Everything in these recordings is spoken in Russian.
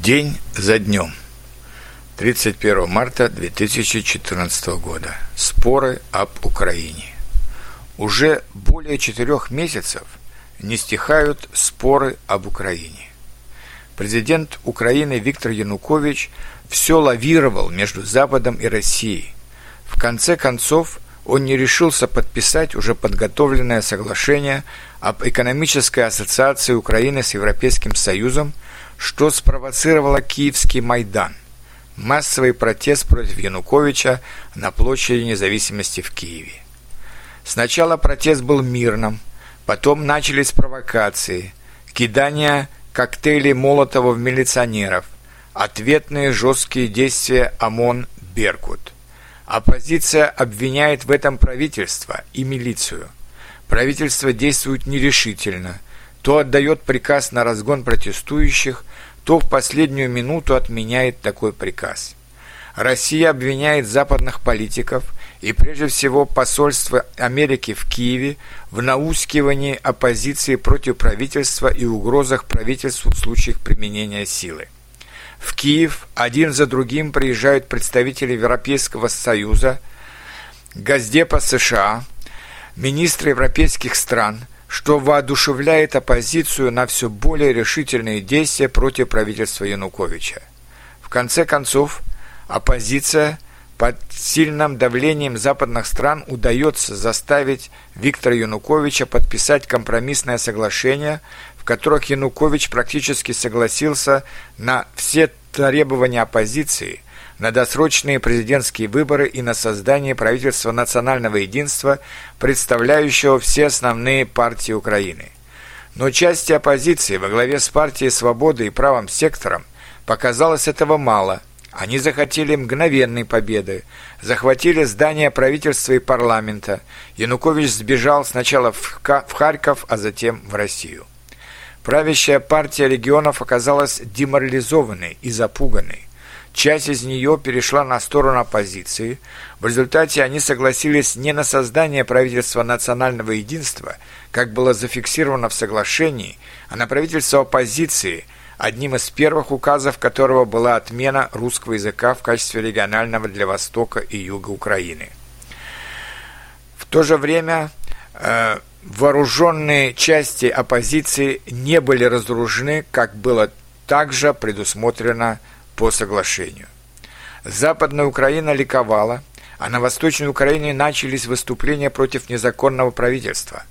День за днем. 31 марта 2014 года. Споры об Украине. Уже более четырех месяцев не стихают споры об Украине. Президент Украины Виктор Янукович все лавировал между Западом и Россией. В конце концов, он не решился подписать уже подготовленное соглашение об экономической ассоциации Украины с Европейским Союзом – что спровоцировало Киевский Майдан – массовый протест против Януковича на площади независимости в Киеве. Сначала протест был мирным, потом начались провокации, кидание коктейлей Молотова в милиционеров, ответные жесткие действия ОМОН «Беркут». Оппозиция обвиняет в этом правительство и милицию. Правительство действует нерешительно – то отдает приказ на разгон протестующих, то в последнюю минуту отменяет такой приказ. Россия обвиняет западных политиков и прежде всего посольство Америки в Киеве в наускивании оппозиции против правительства и угрозах правительству в случаях применения силы. В Киев один за другим приезжают представители Европейского Союза, Газдепа США, министры европейских стран – что воодушевляет оппозицию на все более решительные действия против правительства Януковича. В конце концов, оппозиция под сильным давлением западных стран удается заставить Виктора Януковича подписать компромиссное соглашение, в которых Янукович практически согласился на все требования оппозиции – на досрочные президентские выборы и на создание правительства национального единства, представляющего все основные партии Украины. Но части оппозиции во главе с партией «Свободы» и правым сектором показалось этого мало. Они захотели мгновенной победы, захватили здание правительства и парламента. Янукович сбежал сначала в Харьков, а затем в Россию. Правящая партия регионов оказалась деморализованной и запуганной. Часть из нее перешла на сторону оппозиции. В результате они согласились не на создание правительства национального единства, как было зафиксировано в соглашении, а на правительство оппозиции, одним из первых указов которого была отмена русского языка в качестве регионального для Востока и Юга Украины. В то же время э, вооруженные части оппозиции не были разоружены, как было также предусмотрено по соглашению. Западная Украина ликовала, а на Восточной Украине начались выступления против незаконного правительства.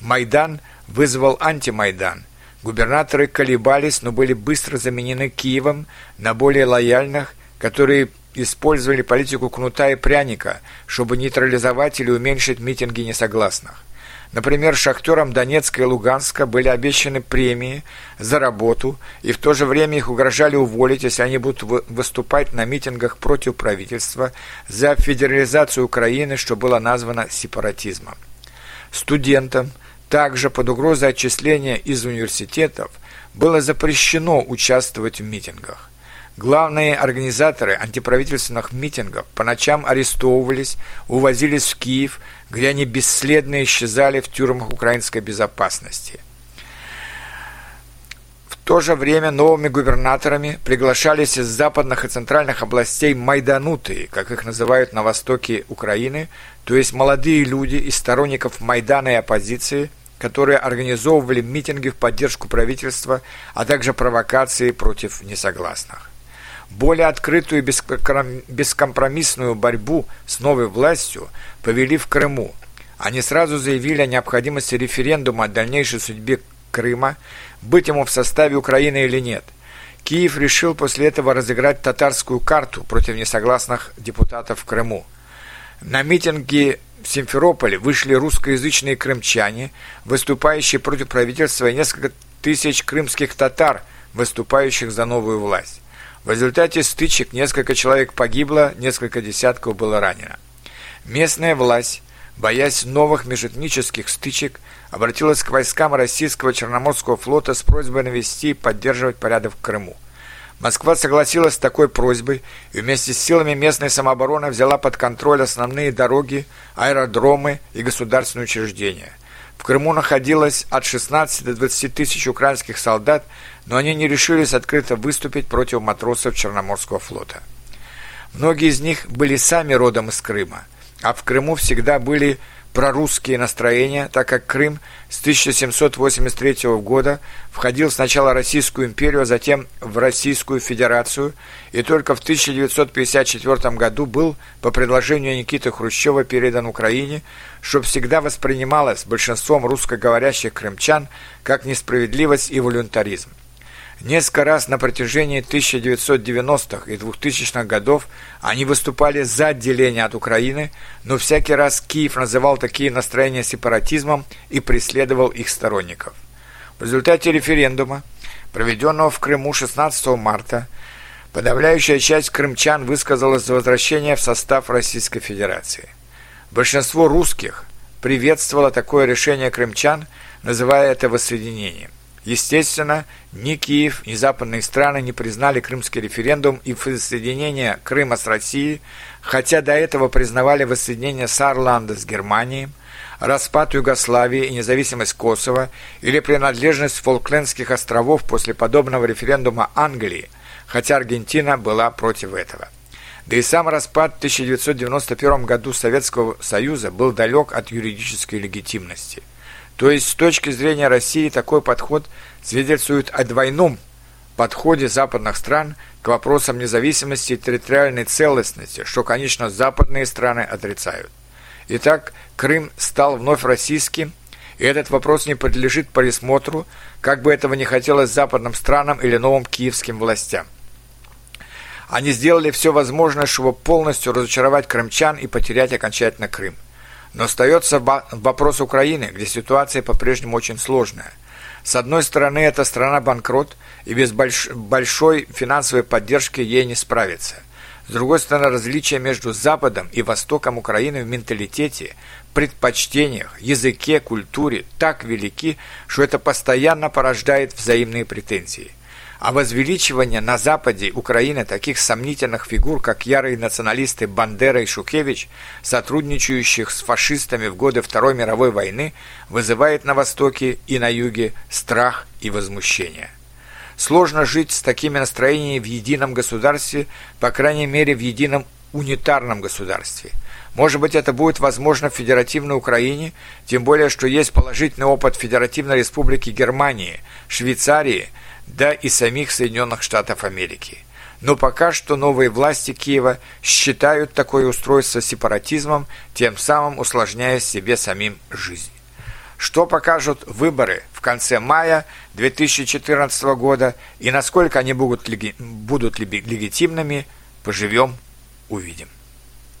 Майдан вызвал антимайдан. Губернаторы колебались, но были быстро заменены Киевом на более лояльных, которые использовали политику кнута и пряника, чтобы нейтрализовать или уменьшить митинги несогласных. Например, шахтерам Донецка и Луганска были обещаны премии за работу, и в то же время их угрожали уволить, если они будут выступать на митингах против правительства за федерализацию Украины, что было названо сепаратизмом. Студентам также под угрозой отчисления из университетов было запрещено участвовать в митингах. Главные организаторы антиправительственных митингов по ночам арестовывались, увозились в Киев, где они бесследно исчезали в тюрьмах украинской безопасности. В то же время новыми губернаторами приглашались из западных и центральных областей майданутые, как их называют на востоке Украины, то есть молодые люди из сторонников Майдана и оппозиции, которые организовывали митинги в поддержку правительства, а также провокации против несогласных более открытую и бескомпромиссную борьбу с новой властью повели в Крыму. Они сразу заявили о необходимости референдума о дальнейшей судьбе Крыма, быть ему в составе Украины или нет. Киев решил после этого разыграть татарскую карту против несогласных депутатов в Крыму. На митинге в Симферополе вышли русскоязычные крымчане, выступающие против правительства, и несколько тысяч крымских татар, выступающих за новую власть. В результате стычек несколько человек погибло, несколько десятков было ранено. Местная власть, боясь новых межэтнических стычек, обратилась к войскам российского Черноморского флота с просьбой навести и поддерживать порядок в Крыму. Москва согласилась с такой просьбой и вместе с силами местной самообороны взяла под контроль основные дороги, аэродромы и государственные учреждения. В Крыму находилось от 16 до 20 тысяч украинских солдат, но они не решились открыто выступить против матросов Черноморского флота. Многие из них были сами родом из Крыма, а в Крыму всегда были прорусские настроения, так как Крым с 1783 года входил сначала в Российскую империю, а затем в Российскую Федерацию, и только в 1954 году был по предложению Никиты Хрущева передан Украине, что всегда воспринималось большинством русскоговорящих крымчан как несправедливость и волюнтаризм. Несколько раз на протяжении 1990-х и 2000-х годов они выступали за отделение от Украины, но всякий раз Киев называл такие настроения сепаратизмом и преследовал их сторонников. В результате референдума, проведенного в Крыму 16 марта, подавляющая часть крымчан высказалась за возвращение в состав Российской Федерации. Большинство русских приветствовало такое решение крымчан, называя это воссоединением. Естественно, ни Киев, ни западные страны не признали крымский референдум и воссоединение Крыма с Россией, хотя до этого признавали воссоединение Саарланда с Германией, распад Югославии и независимость Косово или принадлежность Фолклендских островов после подобного референдума Англии, хотя Аргентина была против этого. Да и сам распад в 1991 году Советского Союза был далек от юридической легитимности – то есть с точки зрения России такой подход свидетельствует о двойном подходе западных стран к вопросам независимости и территориальной целостности, что, конечно, западные страны отрицают. Итак, Крым стал вновь российским, и этот вопрос не подлежит пересмотру, как бы этого не хотелось западным странам или новым киевским властям. Они сделали все возможное, чтобы полностью разочаровать крымчан и потерять окончательно Крым – но остается вопрос Украины, где ситуация по-прежнему очень сложная. С одной стороны, эта страна банкрот, и без больш большой финансовой поддержки ей не справиться. С другой стороны, различия между Западом и Востоком Украины в менталитете, предпочтениях, языке, культуре так велики, что это постоянно порождает взаимные претензии – а возвеличивание на западе Украины таких сомнительных фигур, как ярые националисты Бандера и Шукевич, сотрудничающих с фашистами в годы Второй мировой войны, вызывает на Востоке и на Юге страх и возмущение. Сложно жить с такими настроениями в едином государстве, по крайней мере в едином унитарном государстве. Может быть, это будет возможно в Федеративной Украине, тем более, что есть положительный опыт Федеративной Республики Германии, Швейцарии – да и самих Соединенных Штатов Америки. Но пока что новые власти Киева считают такое устройство сепаратизмом, тем самым усложняя себе самим жизнь. Что покажут выборы в конце мая 2014 года и насколько они будут, будут легитимными, поживем, увидим.